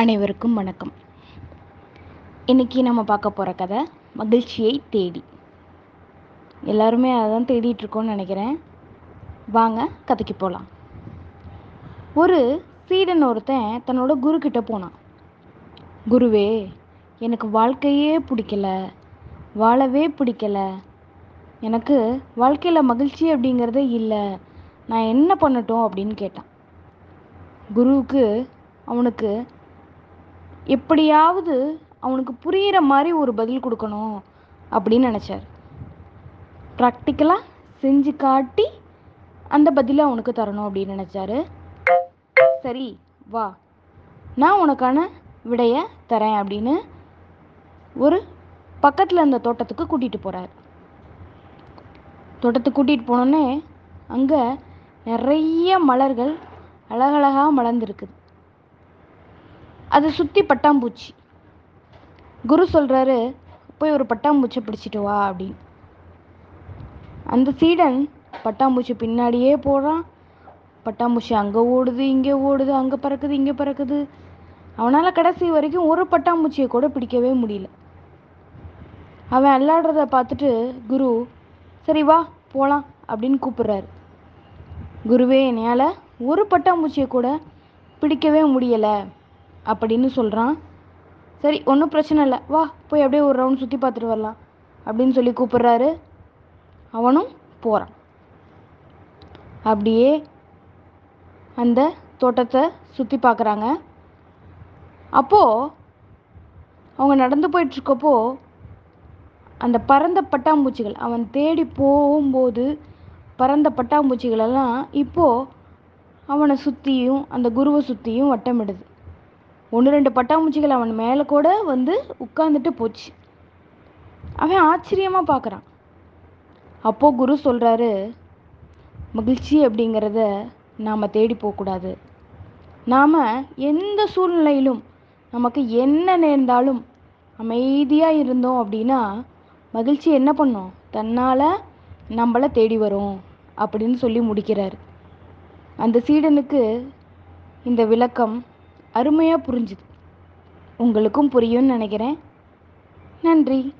அனைவருக்கும் வணக்கம். இன்றைக்கி நம்ம பார்க்க போகிற கதை மகிழ்ச்சியை தேடி. எல்லாருமே அதை தான் தேடிட்டுருக்கோன்னு நினைக்கிறேன். வாங்க கதைக்கு போகலாம் ஒரு சீடன் ஒருத்தன் தன்னோட குரு கிட்ட போனான். குருவே எனக்கு வாழ்க்கையே பிடிக்கல. வாழவே பிடிக்கல. எனக்கு வாழ்க்கையில் மகிழ்ச்சி அப்படிங்கிறதே இல்லை. நான் என்ன பண்ணட்டும் அப்படின்னு கேட்டான். குருவுக்கு அவனுக்கு எப்படியாவது அவனுக்கு புரிகிற மாதிரி ஒரு பதில் கொடுக்கணும் அப்படின்னு நினச்சார். ப்ராக்டிக்கலாக செஞ்சு காட்டி அந்த பதிலை அவனுக்கு தரணும் அப்படின்னு நினச்சாரு. சரி வா. நான் உனக்கான விடையை தரேன் அப்படின்னு ஒரு பக்கத்தில் இருந்த தோட்டத்துக்கு கூட்டிகிட்டு போகிறார் தோட்டத்துக்கு கூட்டிகிட்டு போனோடனே அங்கே நிறைய மலர்கள் அழகழகாக மலர்ந்துருக்குது. அதை சுற்றி பட்டாம்பூச்சி. குரு சொல்கிறாரு போய் ஒரு பட்டாம்பூச்சியை பிடிச்சிட்டு வா அப்படின்னு. அந்த சீடன் பட்டாம்பூச்சி பின்னாடியே போகிறான் பட்டாம்பூச்சி அங்கே ஓடுது இங்கே ஓடுது அங்கே பறக்குது இங்கே பறக்குது. அவனால் கடைசி வரைக்கும் ஒரு பட்டாம்பூச்சியை கூட பிடிக்கவே முடியல. அவன் அல்லாடுறத பார்த்துட்டு குரு சரி வா போகலாம் அப்படின்னு கூப்பிடுறாரு. குருவே என்னையால் ஒரு பட்டாம்பூச்சியை கூட பிடிக்கவே முடியலை. அப்படின்னு சொல்கிறான் சரி ஒன்றும் பிரச்சனை இல்லை. வா போய் அப்படியே ஒரு ரவுண்ட் சுற்றி பார்த்துட்டு வரலாம். அப்படின்னு சொல்லி கூப்பிட்றாரு. அவனும் போகிறான் அப்படியே அந்த தோட்டத்தை சுற்றி பார்க்குறாங்க. அப்போது அவங்க நடந்து போயிட்டுருக்கப்போ அந்த பறந்த பட்டாம்பூச்சிகள் அவன் தேடி போகும்போது பறந்த பட்டாம்பூச்சிகளெல்லாம் இப்போது அவனை சுற்றியும் அந்த குருவை சுற்றியும் வட்டமிடுது. ஒன்று ரெண்டு பட்டாம்பூச்சிகள் அவன் மேலே கூட வந்து உட்காந்துட்டு போச்சு. அவன் ஆச்சரியமாக பார்க்குறான் அப்போது குரு சொல்கிறாரு மகிழ்ச்சி அப்படிங்கிறத நாம் தேடி போகக்கூடாது நாம் எந்த சூழ்நிலையிலும் நமக்கு என்ன நேர்ந்தாலும் அமைதியாக இருந்தோம் அப்படின்னா மகிழ்ச்சி என்ன பண்ணும்? தன்னால் நம்மளை தேடி வரும் அப்படின்னு சொல்லி முடிக்கிறார். அந்த சீடனுக்கு இந்த விளக்கம் அருமையாக புரிஞ்சுது. உங்களுக்கும் புரியும்னு நினைக்கிறேன். நன்றி.